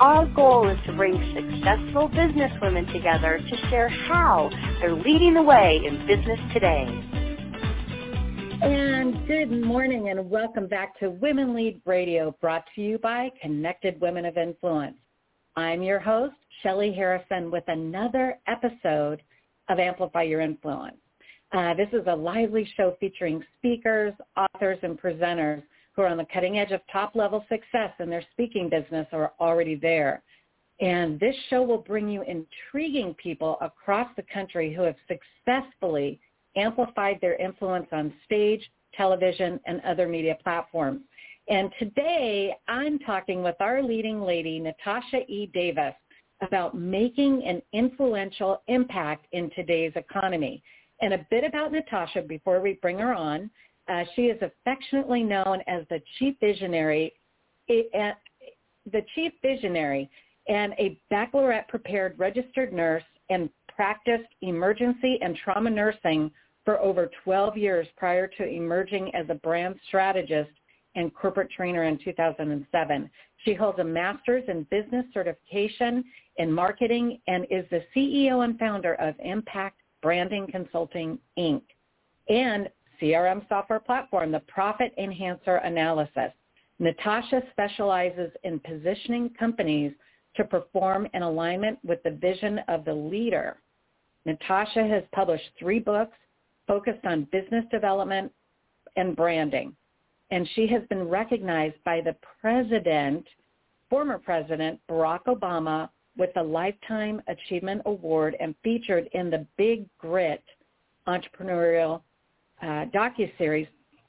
Our goal is to bring successful businesswomen together to share how they're leading the way in business today. And good morning and welcome back to Women Lead Radio brought to you by Connected Women of Influence. I'm your host, Shelly Harrison, with another episode of Amplify Your Influence. Uh, this is a lively show featuring speakers, authors, and presenters who are on the cutting edge of top-level success in their speaking business are already there. And this show will bring you intriguing people across the country who have successfully amplified their influence on stage, television, and other media platforms. And today I'm talking with our leading lady, Natasha E. Davis, about making an influential impact in today's economy. And a bit about Natasha before we bring her on. Uh, she is affectionately known as the chief visionary, the chief visionary, and a baccalaureate prepared registered nurse and practiced emergency and trauma nursing for over 12 years prior to emerging as a brand strategist and corporate trainer in 2007. She holds a master's in business certification in marketing and is the CEO and founder of Impact Branding Consulting, Inc. and CRM software platform, the Profit Enhancer Analysis. Natasha specializes in positioning companies to perform in alignment with the vision of the leader. Natasha has published three books focused on business development and branding. And she has been recognized by the president, former president, Barack Obama, with the Lifetime Achievement Award and featured in the Big Grit entrepreneurial uh, docu-series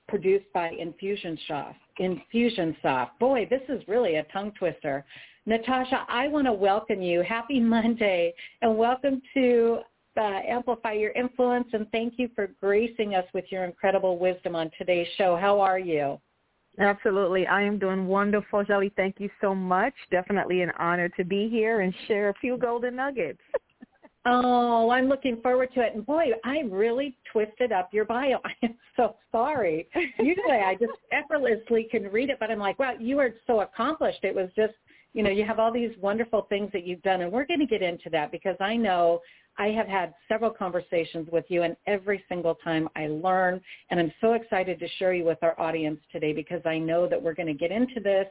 produced by Infusionsoft. Infusionsoft. Boy, this is really a tongue twister. Natasha, I want to welcome you. Happy Monday, and welcome to uh, Amplify Your Influence, and thank you for gracing us with your incredible wisdom on today's show. How are you? Absolutely. I am doing wonderful, Shelly. Thank you so much. Definitely an honor to be here and share a few golden nuggets. Oh, I'm looking forward to it. And boy, I really twisted up your bio. I am so sorry. Usually I just effortlessly can read it, but I'm like, wow, you are so accomplished. It was just, you know, you have all these wonderful things that you've done. And we're going to get into that because I know I have had several conversations with you and every single time I learn. And I'm so excited to share you with our audience today because I know that we're going to get into this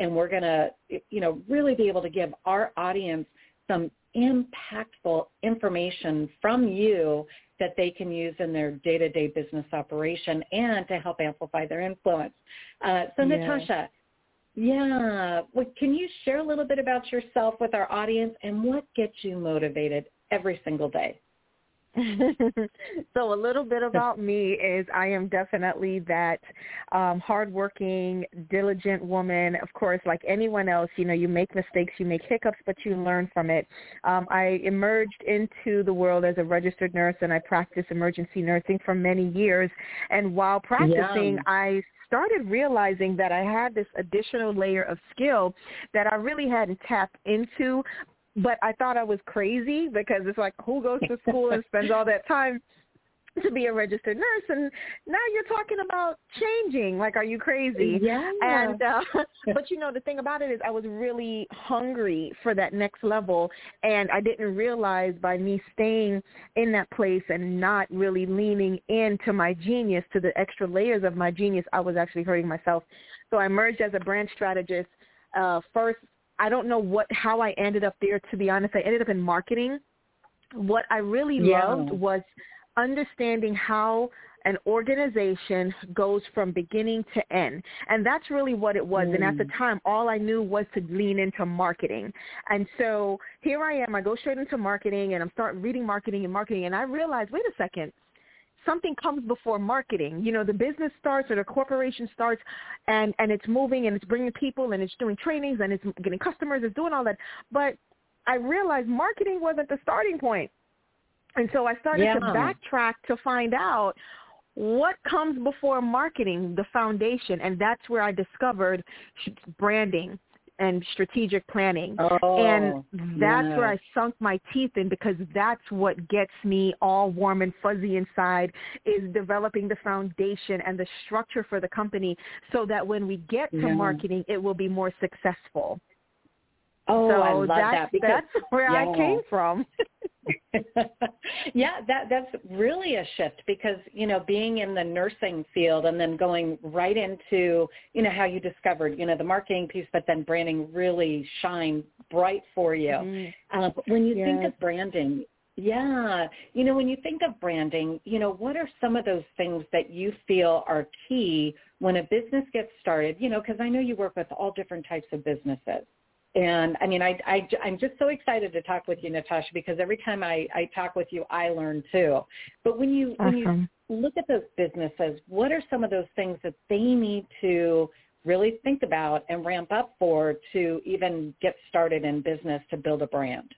and we're going to, you know, really be able to give our audience some impactful information from you that they can use in their day-to-day business operation and to help amplify their influence. Uh, so yes. Natasha, yeah, well, can you share a little bit about yourself with our audience and what gets you motivated every single day? so a little bit about me is I am definitely that um, hardworking, diligent woman. Of course, like anyone else, you know, you make mistakes, you make hiccups, but you learn from it. Um, I emerged into the world as a registered nurse, and I practiced emergency nursing for many years. And while practicing, yeah. I started realizing that I had this additional layer of skill that I really hadn't tapped into, but I thought I was crazy because it's like who goes to school and spends all that time to be a registered nurse? And now you're talking about changing. Like are you crazy? Yeah. And uh but you know the thing about it is i was really hungry for that next level. And i didn't realize by me staying in that place and not really leaning into my genius to the extra layers of my genius i was actually hurting myself. So i emerged as a brand strategist uh first I don't know what how I ended up there to be honest. I ended up in marketing. What I really yeah. loved was understanding how an organization goes from beginning to end. And that's really what it was. Mm. And at the mm. time, all I knew was to lean into marketing. And so here I am. I go straight into marketing and I'm start reading marketing and marketing. And I realized, wait a second, something comes before marketing. You know, the business starts or the corporation starts and, and it's moving and it's bringing people and it's doing trainings and it's getting customers, it's doing all that. But I realized marketing wasn't the starting point. And so I started yeah. to backtrack to find out what comes before marketing, the foundation, and that's where I discovered branding and strategic planning. Oh, and that's yeah. where I sunk my teeth in because that's what gets me all warm and fuzzy inside is developing the foundation and the structure for the company so that when we get to yeah. marketing, it will be more successful. Oh, so I love that's, that. Because, that's where yeah. I came from. yeah, that that's really a shift because, you know, being in the nursing field and then going right into, you know, how you discovered, you know, the marketing piece, but then branding really shine bright for you. Mm-hmm. Uh, when you yes. think of branding, yeah, you know, when you think of branding, you know, what are some of those things that you feel are key when a business gets started? You know, because I know you work with all different types of businesses. And I mean, I, I, I'm just so excited to talk with you, Natasha, because every time I, I talk with you, I learn too. But when you, awesome. when you look at those businesses, what are some of those things that they need to really think about and ramp up for to even get started in business to build a brand?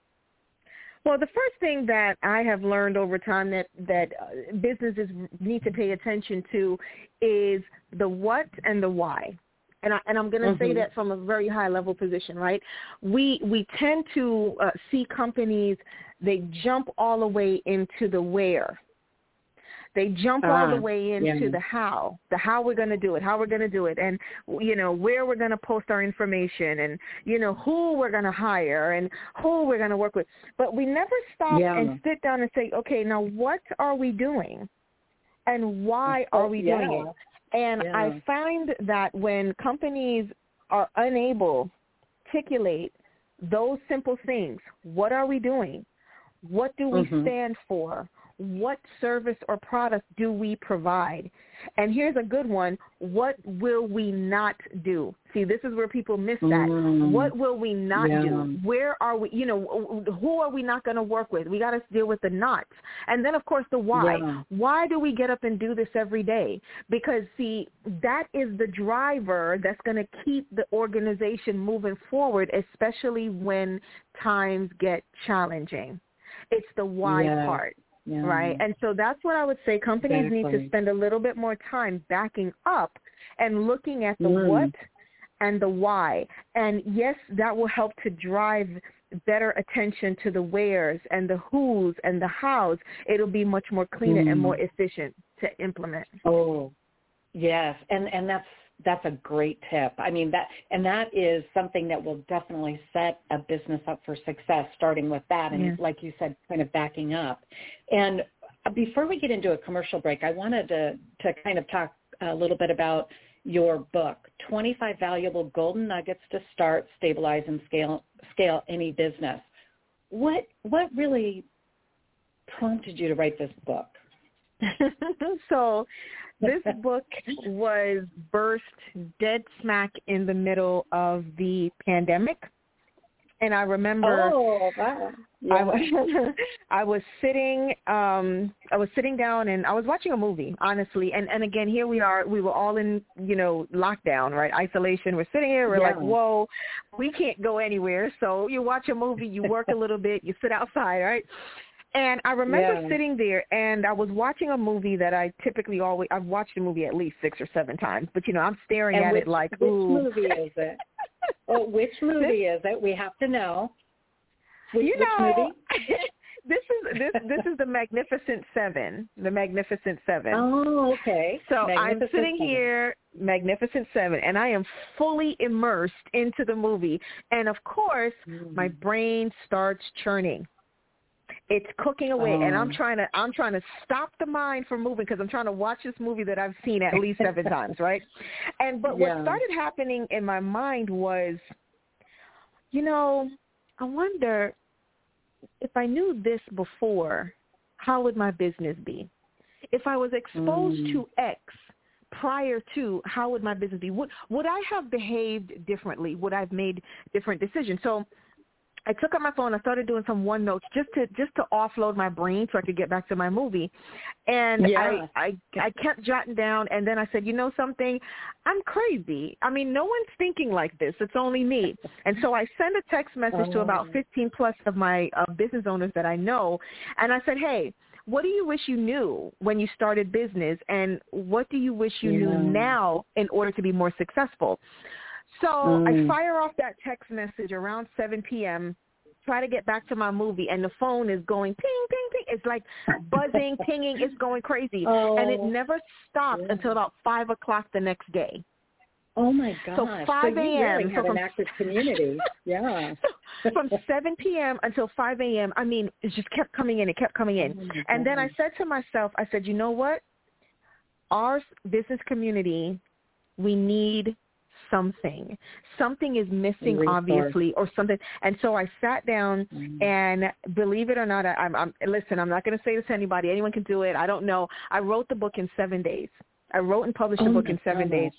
Well, the first thing that I have learned over time that that uh, businesses need to pay attention to is the what and the why and I, and I'm going to mm-hmm. say that from a very high level position, right? We we tend to uh, see companies they jump all the way into the where. They jump uh, all the way into yeah. the how, the how we're going to do it, how we're going to do it, and you know where we're going to post our information, and you know who we're going to hire, and who we're going to work with. But we never stop yeah. and sit down and say, okay, now what are we doing, and why are we yeah. doing it? And yeah. I find that when companies are unable to articulate those simple things, what are we doing? What do we mm-hmm. stand for? What service or product do we provide? And here's a good one. What will we not do? See, this is where people miss that. Mm. What will we not yeah. do? Where are we, you know, who are we not going to work with? We got to deal with the nots. And then, of course, the why. Yeah. Why do we get up and do this every day? Because, see, that is the driver that's going to keep the organization moving forward, especially when times get challenging. It's the why yeah. part. Yeah. Right. And so that's what I would say companies exactly. need to spend a little bit more time backing up and looking at the mm. what and the why. And yes, that will help to drive better attention to the wheres and the who's and the how's. It'll be much more cleaner mm. and more efficient to implement. Oh, yes. And and that's that's a great tip. I mean that and that is something that will definitely set a business up for success starting with that and Yeah. like you said kind of backing up. And uh, before we get into a commercial break, I wanted to to kind of talk a little bit about your book, 25 valuable golden nuggets to start, stabilize and scale scale any business. What what really prompted you to write this book? so this book was birthed dead smack in the middle of the pandemic. And I remember oh, wow. yeah. I was I was sitting um I was sitting down and I was watching a movie, honestly. And and again here we are, we were all in, you know, lockdown, right? Isolation. We're sitting here, we're Yeah. like, Whoa, we can't go anywhere. So you watch a movie, you work a little bit, you sit outside, right? And I remember Yeah. sitting there and I was watching a movie that I typically always I've watched a movie at least six or seven times, but you know, I'm staring And at which, it like, which ooh. Which movie is it? oh, which movie is it? We have to know. Which, you which know, movie? this is this this is the Magnificent Seven. The Magnificent Seven. Oh, okay. So I'm sitting Seven. here, Magnificent Seven, and I am fully immersed into the movie. And of course, my Mm. brain starts churning. It's cooking away, and I'm Oh. trying to I'm trying to stop the mind from moving because I'm trying to watch this movie that I've seen at least seven times, right? And but Yeah. what started happening in my mind was, you know, I wonder if I knew this before, how would my business be? If I was exposed Mm. to X prior to, how would my business be? Would would I have behaved differently? Would I have made different decisions? So I took up my phone. I started doing some OneNotes just to just to offload my brain so I could get back to my movie. And yeah. I, I I kept jotting down, and then I said, you know something, I'm crazy. I mean, no one's thinking like this. It's only me. And so I sent a text message to about 15 plus of my uh, business owners that I know, and I said, hey what do you wish you knew when you started business and what do you wish you yeah. knew now in order to be more successful so mm. i fire off that text message around 7 p.m try to get back to my movie and the phone is going ping ping ping it's like buzzing pinging it's going crazy oh. and it never stopped yeah. until about five o'clock the next day Oh my gosh! So five so a.m. Really so from, an active community. Yeah. from seven p.m. until five a.m. I mean, it just kept coming in. It kept coming in. Oh and then I said to myself, I said, you know what? Our business community, we need something. Something is missing, obviously, or something. And so I sat down, mm-hmm. and believe it or not, I, I'm, I'm listen. I'm not going to say this to anybody. Anyone can do it. I don't know. I wrote the book in seven days. I wrote and published oh the book in seven gosh. days.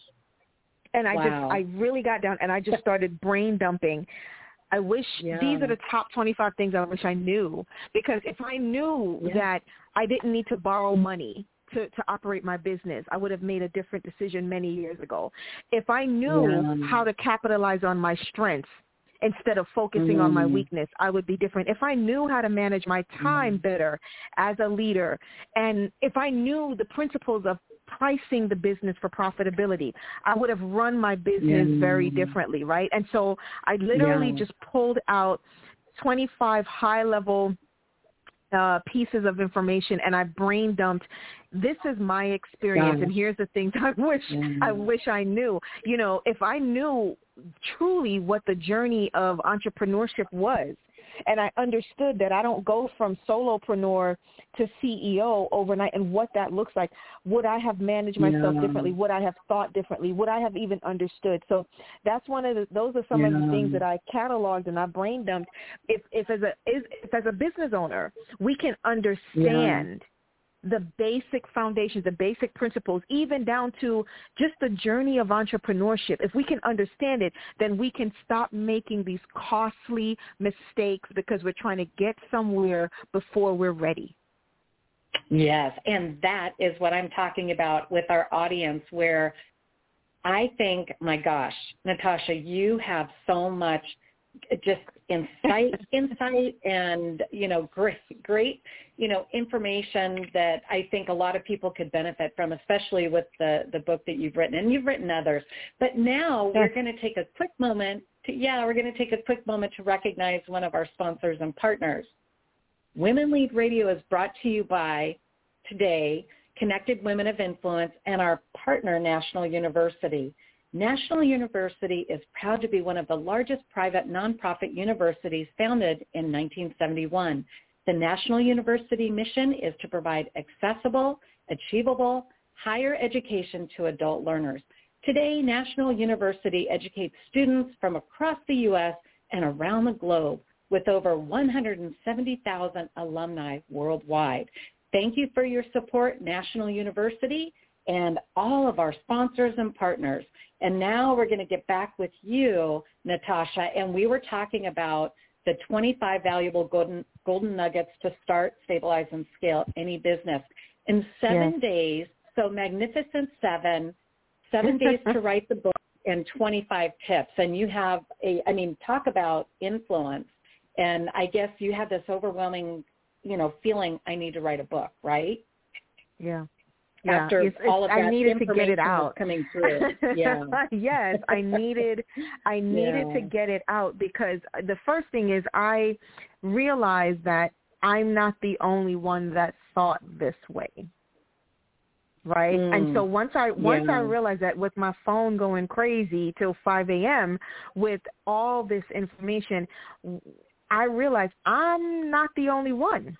And I wow. just, I really got down and I just started brain dumping. I wish yeah. these are the top 25 things I wish I knew because if I knew yeah. that I didn't need to borrow money to, to operate my business, I would have made a different decision many years ago. If I knew yeah. how to capitalize on my strengths instead of focusing mm. on my weakness, I would be different. If I knew how to manage my time mm. better as a leader, and if I knew the principles of pricing the business for profitability, I would have run my business very differently, right? And so I literally yeah. just pulled out 25 high-level uh, pieces of information and I brain dumped this is my experience and here's the things I wish mm. I wish I knew. You know, if I knew truly what the journey of entrepreneurship was and I understood that I don't go from solopreneur to CEO overnight and what that looks like. Would I have managed myself yeah. differently? Would I have thought differently? Would I have even understood? So that's one of the, those are some yeah. of the things that I cataloged and I brain dumped. If, if as a, if as a business owner, we can understand yeah the basic foundations, the basic principles, even down to just the journey of entrepreneurship. If we can understand it, then we can stop making these costly mistakes because we're trying to get somewhere before we're ready. Yes, and that is what I'm talking about with our audience where I think, my gosh, Natasha, you have so much just insight, insight, and you know, great, great, you know, information that I think a lot of people could benefit from, especially with the the book that you've written, and you've written others. But now we're going to take a quick moment. To, yeah, we're going to take a quick moment to recognize one of our sponsors and partners. Women Lead Radio is brought to you by today Connected Women of Influence and our partner National University. National University is proud to be one of the largest private nonprofit universities founded in 1971. The National University mission is to provide accessible, achievable, higher education to adult learners. Today, National University educates students from across the U.S. and around the globe with over 170,000 alumni worldwide. Thank you for your support, National University, and all of our sponsors and partners. And now we're going to get back with you, Natasha, and we were talking about the 25 valuable golden, golden nuggets to start, stabilize, and scale any business. In seven yes. days, so magnificent seven, seven days to write the book and 25 tips. And you have a, I mean, talk about influence. And I guess you have this overwhelming, you know, feeling I need to write a book, right? Yeah yeah. after it's, all of that I needed to get it out coming through. Yeah. yes, I needed I needed yeah. to get it out because the first thing is I realized that I'm not the only one that thought this way. Right? Mm. And so once I once yeah. I realized that with my phone going crazy till 5 a.m. with all this information, I realized I'm not the only one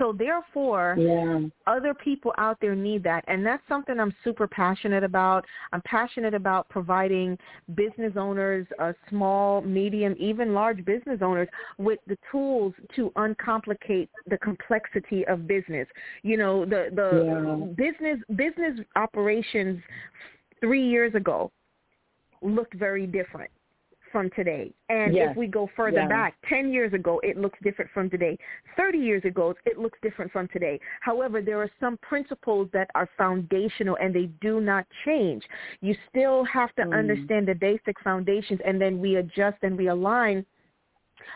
so therefore, yeah. other people out there need that. And that's something I'm super passionate about. I'm passionate about providing business owners, uh, small, medium, even large business owners with the tools to uncomplicate the complexity of business. You know, the, the yeah. business, business operations three years ago looked very different from today. And yes. if we go further yeah. back, 10 years ago, it looks different from today. 30 years ago, it looks different from today. However, there are some principles that are foundational and they do not change. You still have to mm. understand the basic foundations and then we adjust and we align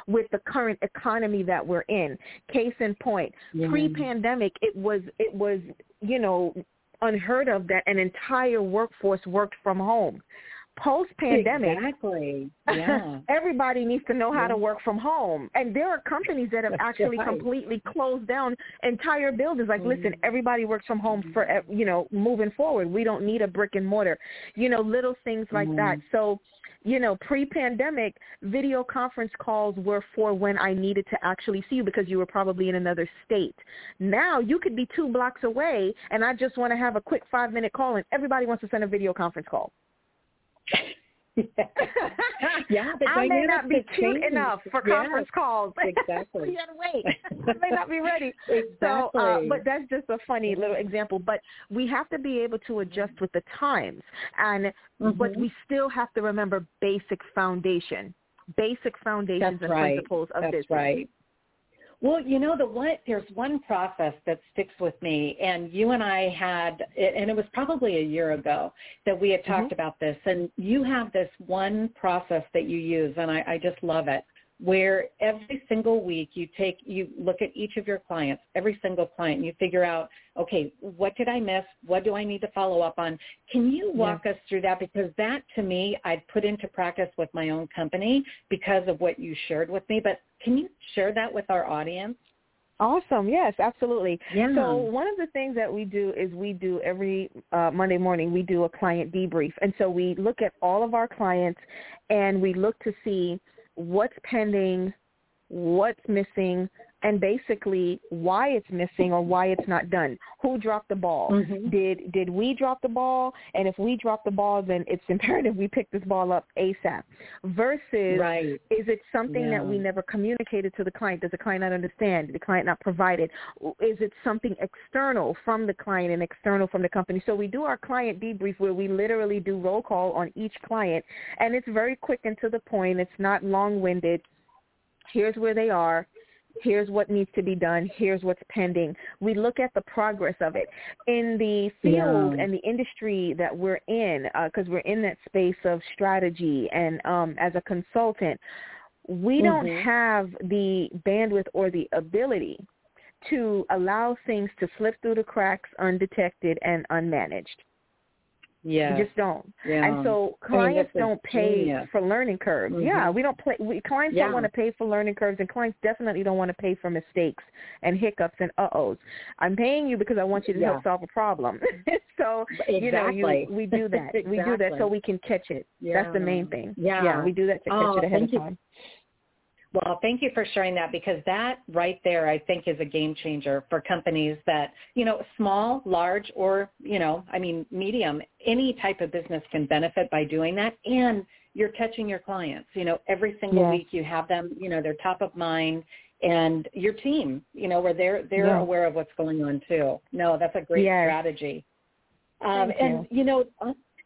with the current economy that we're in. Case in point, yeah. pre-pandemic, it was it was you know unheard of that an entire workforce worked from home post pandemic exactly yeah everybody needs to know how yeah. to work from home and there are companies that have That's actually right. completely closed down entire buildings like mm-hmm. listen everybody works from home for you know moving forward we don't need a brick and mortar you know little things like mm-hmm. that so you know, pre-pandemic, video conference calls were for when I needed to actually see you because you were probably in another state. Now you could be two blocks away and I just want to have a quick five-minute call and everybody wants to send a video conference call. yeah, I may not be cute enough for yes, conference calls. Exactly. you gotta wait. I may not be ready. Exactly. So, uh, but that's just a funny little example. But we have to be able to adjust with the times, and mm-hmm. but we still have to remember basic foundation, basic foundations that's and right. principles of that's business. Right. Well, you know, the one there's one process that sticks with me, and you and I had, and it was probably a year ago that we had talked mm-hmm. about this, and you have this one process that you use, and I, I just love it where every single week you take you look at each of your clients every single client and you figure out okay what did i miss what do i need to follow up on can you walk yeah. us through that because that to me i've put into practice with my own company because of what you shared with me but can you share that with our audience Awesome. Yes, absolutely. Yeah. So one of the things that we do is we do every uh, Monday morning, we do a client debrief. And so we look at all of our clients and we look to see what's pending, what's missing, and basically why it's missing or why it's not done. Who dropped the ball? Mm-hmm. Did did we drop the ball? And if we drop the ball, then it's imperative we pick this ball up ASAP. Versus, right. is it something yeah. that we never communicated to the client? Does the client not understand? Did the client not provide it? Is it something external from the client and external from the company? So we do our client debrief where we literally do roll call on each client, and it's very quick and to the point. It's not long-winded. Here's where they are Here's what needs to be done. Here's what's pending. We look at the progress of it. In the field yeah. and the industry that we're in, because uh, we're in that space of strategy and um, as a consultant, we mm-hmm. don't have the bandwidth or the ability to allow things to slip through the cracks undetected and unmanaged. Yeah. You just don't. Yeah. And so clients I mean, don't pay genius. for learning curves. Mm-hmm. Yeah, we don't play. We, clients yeah. don't want to pay for learning curves, and clients definitely don't want to pay for mistakes and hiccups and uh-ohs. I'm paying you because I want you to yeah. help solve a problem. so exactly. you know, you, we do that. exactly. We do that so we can catch it. Yeah. That's the main thing. Yeah. Yeah, we do that to catch oh, it ahead of time. You. Well, thank you for sharing that because that right there, I think, is a game changer for companies that, you know, small, large, or, you know, I mean, medium, any type of business can benefit by doing that. And you're catching your clients, you know, every single yeah. week you have them, you know, they're top of mind and your team, you know, where they're, they're yeah. aware of what's going on too. No, that's a great strategy. Um, Thank and, you. you know,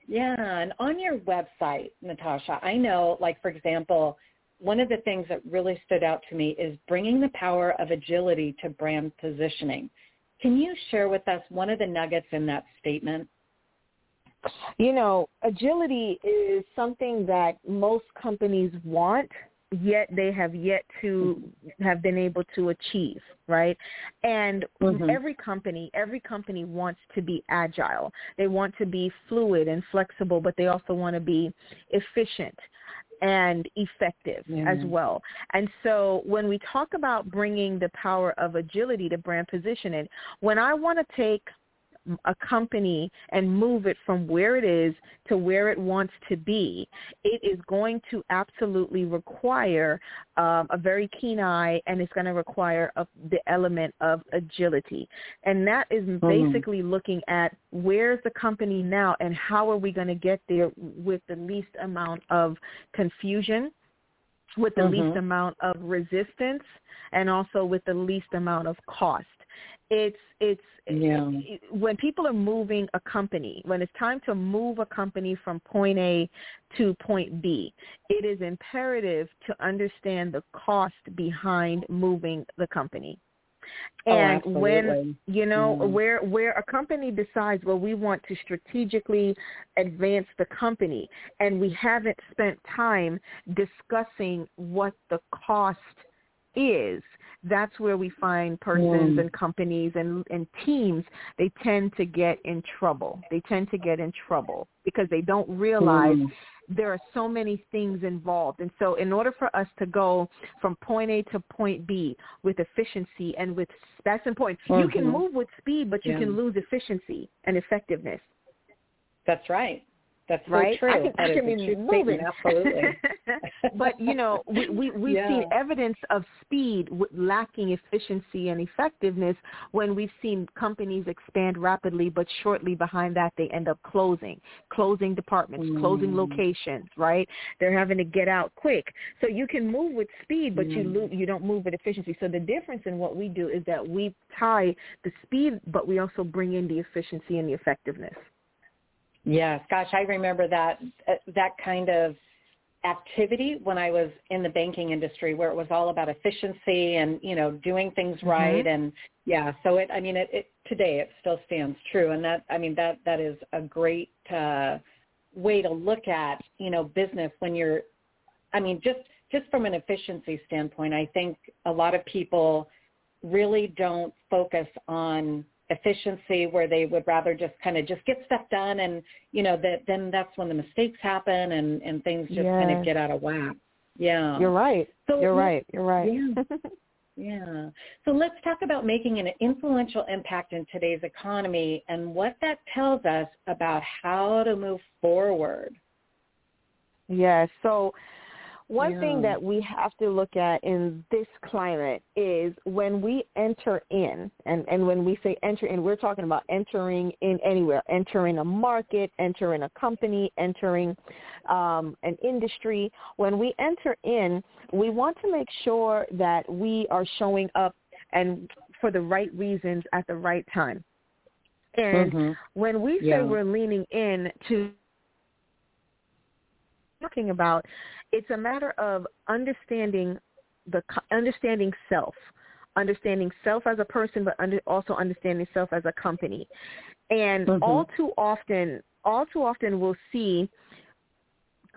yeah, and on your website, Natasha, I know, like, for example, one of the things that really stood out to me is bringing the power of agility to brand positioning. Can you share with us one of the nuggets in that statement? You know, agility is something that most companies want, yet they have yet to have been able to achieve, right? And mm-hmm. every company, every company wants to be agile. They want to be fluid and flexible, but they also want to be efficient and effective yeah. as well. And so when we talk about bringing the power of agility to brand positioning, when I want to take a company and move it from where it is to where it wants to be, it is going to absolutely require um, a very keen eye and it's going to require a, the element of agility. And that is mm-hmm. basically looking at where's the company now and how are we going to get there with the least amount of confusion with the mm-hmm. least amount of resistance and also with the least amount of cost. It's it's yeah. it, when people are moving a company, when it's time to move a company from point A to point B, it is imperative to understand the cost behind moving the company. Oh, and oh, when you know mm. where where a company decides well we want to strategically advance the company and we haven't spent time discussing what the cost is that's where we find persons mm. and companies and, and teams, they tend to get in trouble. They tend to get in trouble because they don't realize mm. There are so many things involved. And so in order for us to go from point A to point B with efficiency and with, that's important. Mm-hmm. You can mm-hmm. move with speed, but you yeah. can lose efficiency and effectiveness. That's right. That's right. true. I can, that I can be moving. Absolutely. but you know, we, we we've yeah. seen evidence of speed lacking efficiency and effectiveness when we've seen companies expand rapidly, but shortly behind that they end up closing, closing departments, mm. closing locations. Right? They're having to get out quick. So you can move with speed, but mm. you lo- you don't move with efficiency. So the difference in what we do is that we tie the speed, but we also bring in the efficiency and the effectiveness. Yes, gosh, I remember that uh, that kind of activity when I was in the banking industry where it was all about efficiency and, you know, doing things mm-hmm. right and yeah, so it I mean it, it today it still stands true and that I mean that that is a great uh way to look at, you know, business when you're I mean just just from an efficiency standpoint, I think a lot of people really don't focus on efficiency where they would rather just kind of just get stuff done and you know that then that's when the mistakes happen and and things just yes. kind of get out of whack. Yeah. You're right. So, you're right. You're right. Yeah. yeah. So let's talk about making an influential impact in today's economy and what that tells us about how to move forward. Yeah so one yeah. thing that we have to look at in this climate is when we enter in, and, and when we say enter in, we're talking about entering in anywhere, entering a market, entering a company, entering um, an industry. When we enter in, we want to make sure that we are showing up and for the right reasons at the right time. And mm-hmm. when we say yeah. we're leaning in to talking about it's a matter of understanding the understanding self, understanding self as a person, but under, also understanding self as a company. And mm-hmm. all too often, all too often, we'll see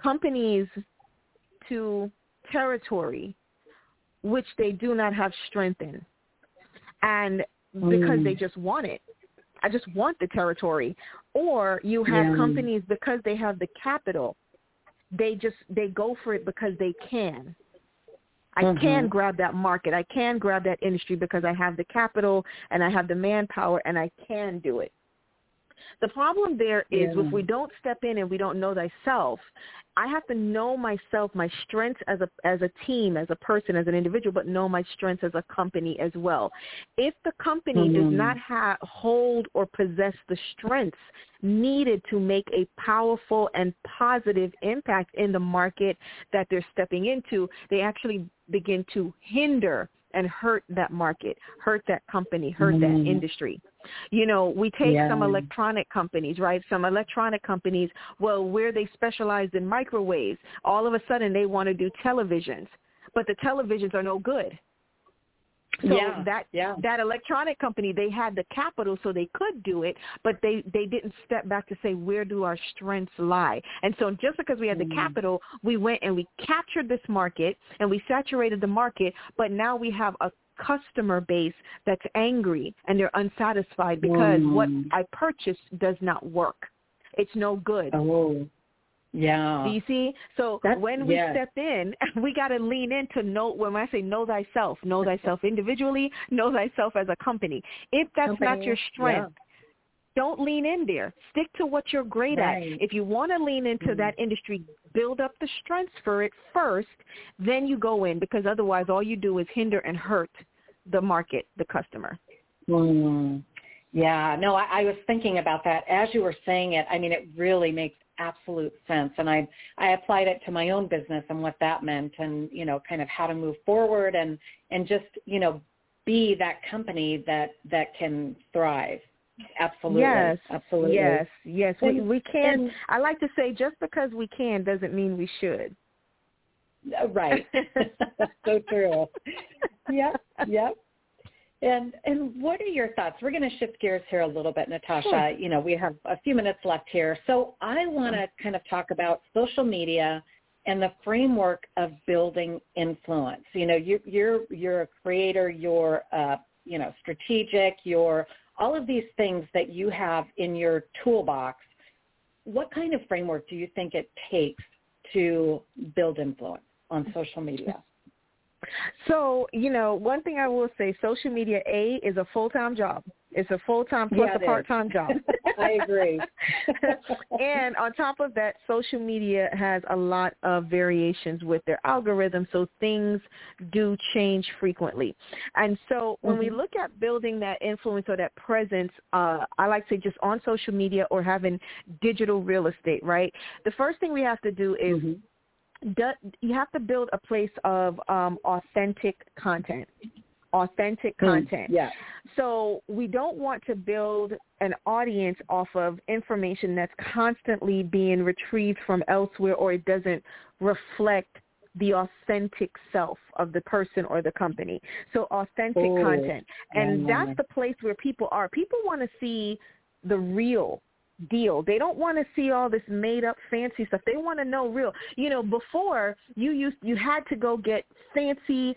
companies to territory which they do not have strength in, and because mm. they just want it. I just want the territory. Or you have yeah. companies because they have the capital they just they go for it because they can. I mm-hmm. can grab that market. I can grab that industry because I have the capital and I have the manpower and I can do it. The problem there is yeah. if we don't step in and we don't know thyself, I have to know myself, my strengths as a as a team, as a person, as an individual, but know my strengths as a company as well. If the company mm-hmm. does not have hold or possess the strengths needed to make a powerful and positive impact in the market that they're stepping into, they actually begin to hinder and hurt that market, hurt that company, hurt mm. that mm-hmm. industry. You know, we take yeah. some electronic companies, right? Some electronic companies, well, where they specialize in microwaves, all of a sudden they want to do televisions, but the televisions are no good. So yeah, that yeah. that electronic company, they had the capital so they could do it, but they they didn't step back to say where do our strengths lie. And so just because we had the mm. capital, we went and we captured this market and we saturated the market, but now we have a customer base that's angry and they're unsatisfied because mm. what I purchased does not work. It's no good. Oh. Yeah. Do you see? So That's, when we step in, we got to lean in to know, when I say know thyself, know thyself individually, know thyself as a company. If that's company, not your strength, yeah. don't lean in there. Stick to what you're great right. at. If you want to lean into mm-hmm. that industry, build up the strengths for it first, then you go in because otherwise all you do is hinder and hurt the market, the customer. Mm. Yeah, no, I, I was thinking about that as you were saying it. I mean, it really makes absolute sense. And I I applied it to my own business and what that meant, and you know, kind of how to move forward and and just you know be that company that that can thrive. Absolutely. Yes. Absolutely. Yes. Yes. And, we we can. And, I like to say just because we can doesn't mean we should. Uh, right. so true. Yep. Yep. And and what are your thoughts? We're going to shift gears here a little bit, Natasha. Sure. You know, we have a few minutes left here, so I want to kind of talk about social media and the framework of building influence. You know, you, you're you're a creator, you're uh, you know strategic, you're all of these things that you have in your toolbox. What kind of framework do you think it takes to build influence on social media? So, you know, one thing I will say, social media A is a full-time job. It's a full-time plus Yeah, a part-time job. I agree. and on top of that, social media has a lot of variations with their algorithm, so things do change frequently. And so when we Mhm. look at building that influence or that presence, uh, I like to say just on social media or having digital real estate, right? The first thing we have to do is Mhm. Do, you have to build a place of um, authentic content. Authentic content. Yeah. So we don't want to build an audience off of information that's constantly being retrieved from elsewhere or it doesn't reflect the authentic self of the person or the company. So authentic Ooh. content. And Yeah. that's the place where people are. People want to see the real deal. They don't want to see all this made up fancy stuff. They want to know real. You know, before you used you had to go get fancy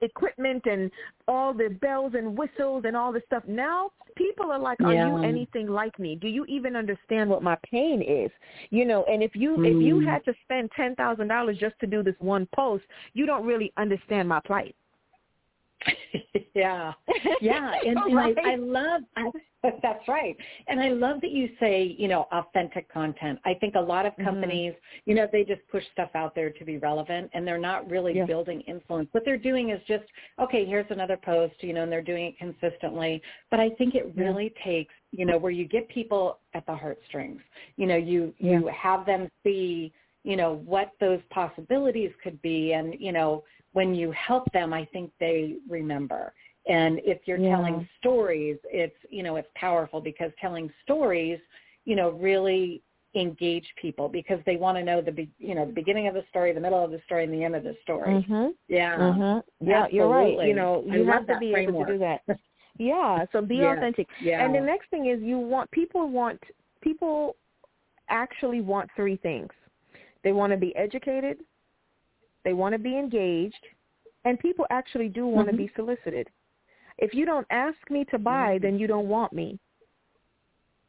equipment and all the bells and whistles and all this stuff. Now people are like, "Are you anything like me? Do you even understand what my pain is?" You know, and if you if you Mm. had to spend $10,000 just to do this one post, you don't really understand my plight. yeah. Yeah, and, and Right. I, I love I, that's right, and I love that you say you know authentic content. I think a lot of Mhm. companies, you know, they just push stuff out there to be relevant, and they're not really Yeah. building influence. What they're doing is just okay, here's another post, you know, and they're doing it consistently. But I think it Yeah. really takes you know where you get people at the heartstrings. You know, you you have them see you know what those possibilities could be, and you know when you help them, I think they remember. And if you're Yeah. telling stories, it's you know it's powerful because telling stories, you know, really engage people because they want to know the you know the beginning of the story, the middle of the story, and the end of the story. Mhm. Yeah, Mhm. Yeah, you're right. You know, you love have to be able to do that. Yeah, so be Yes. authentic. Yeah. And the next thing is you want people want people actually want three things. They want to be educated, they want to be engaged, and people actually do want to Mhm. be solicited. If you don't ask me to buy, Mhm. then you don't want me.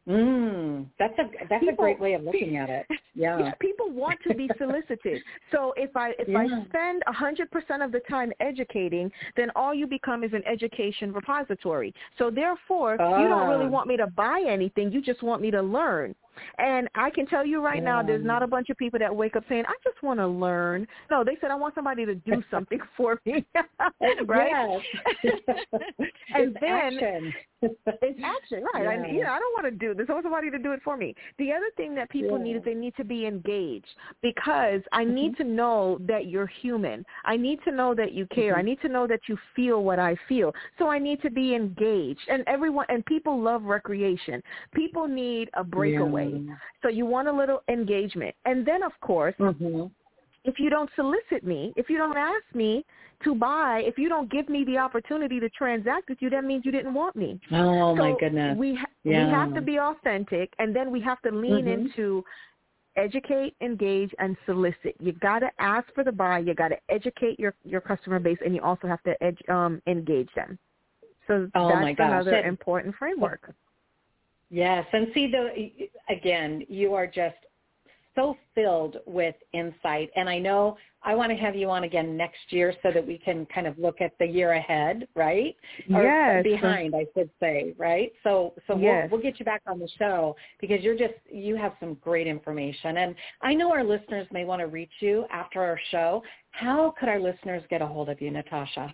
Mm, that's a that's a great way of looking at it. Yeah. people want to be solicited. so if I if Yeah. I spend a hundred percent of the time educating, then all you become is an education repository. So therefore, you don't really Ah. want me to buy anything. You just want me to learn. And I can tell you right now, there's not a bunch of people that wake up saying, "I just want to learn." No, they said, "I want somebody to do something for me." right? And It's then- action. It's action, right? I, Yeah. you know, I don't want to do this. I want somebody to do it for me. The other thing that people need is they need to be engaged because I need to know that you're human. I need to know that you care. I Mhm. need to know that you feel what I feel. So I need to be engaged. And everyone and people love recreation. People need a breakaway. So you want a little engagement. And then of course, Mhm. if you don't solicit me, if you don't ask me to buy, if you don't give me the opportunity to transact with you, that means you didn't want me. Oh my goodness. We ha- Yeah. we have to be authentic, and then we have to lean Mhm. into educate, engage, and solicit. You got to ask for the buy. You got to educate your your customer base, and you also have to ed- um, engage them. So Oh, that's another That- important framework. Yes, and see the again, you are just so filled with insight and I know I want to have you on again next year so that we can kind of look at the year ahead, right? Or Yes. behind, I should say, right? So so Yes. we'll we'll get you back on the show because you're just you have some great information and I know our listeners may want to reach you after our show. How could our listeners get a hold of you, Natasha?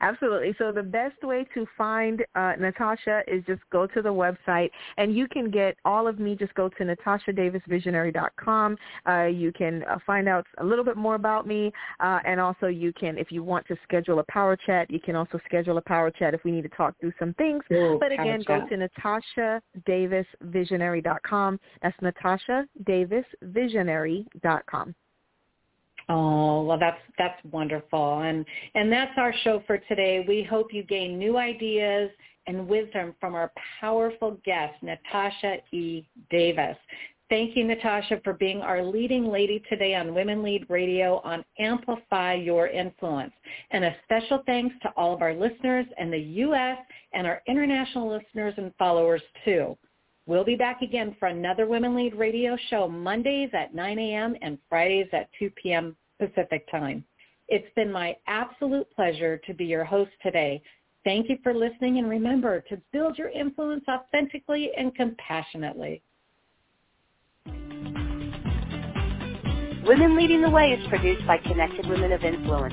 Absolutely. So the best way to find uh, Natasha is just go to the website, and you can get all of me. Just go to natashadavisvisionary.com. Uh, you can uh, find out a little bit more about me, uh, and also you can, if you want to schedule a power chat, you can also schedule a power chat if we need to talk through some things. Ooh, but again, go to natashadavisvisionary.com. That's natashadavisvisionary.com. Oh, well that's that's wonderful. And and that's our show for today. We hope you gain new ideas and wisdom from our powerful guest, Natasha E. Davis. Thank you, Natasha, for being our leading lady today on Women Lead Radio on Amplify Your Influence. And a special thanks to all of our listeners in the U.S. and our international listeners and followers too. We'll be back again for another Women Lead Radio show Mondays at 9 a.m. and Fridays at 2 p.m. Pacific time. It's been my absolute pleasure to be your host today. Thank you for listening and remember to build your influence authentically and compassionately. Women Leading the Way is produced by Connected Women of Influence,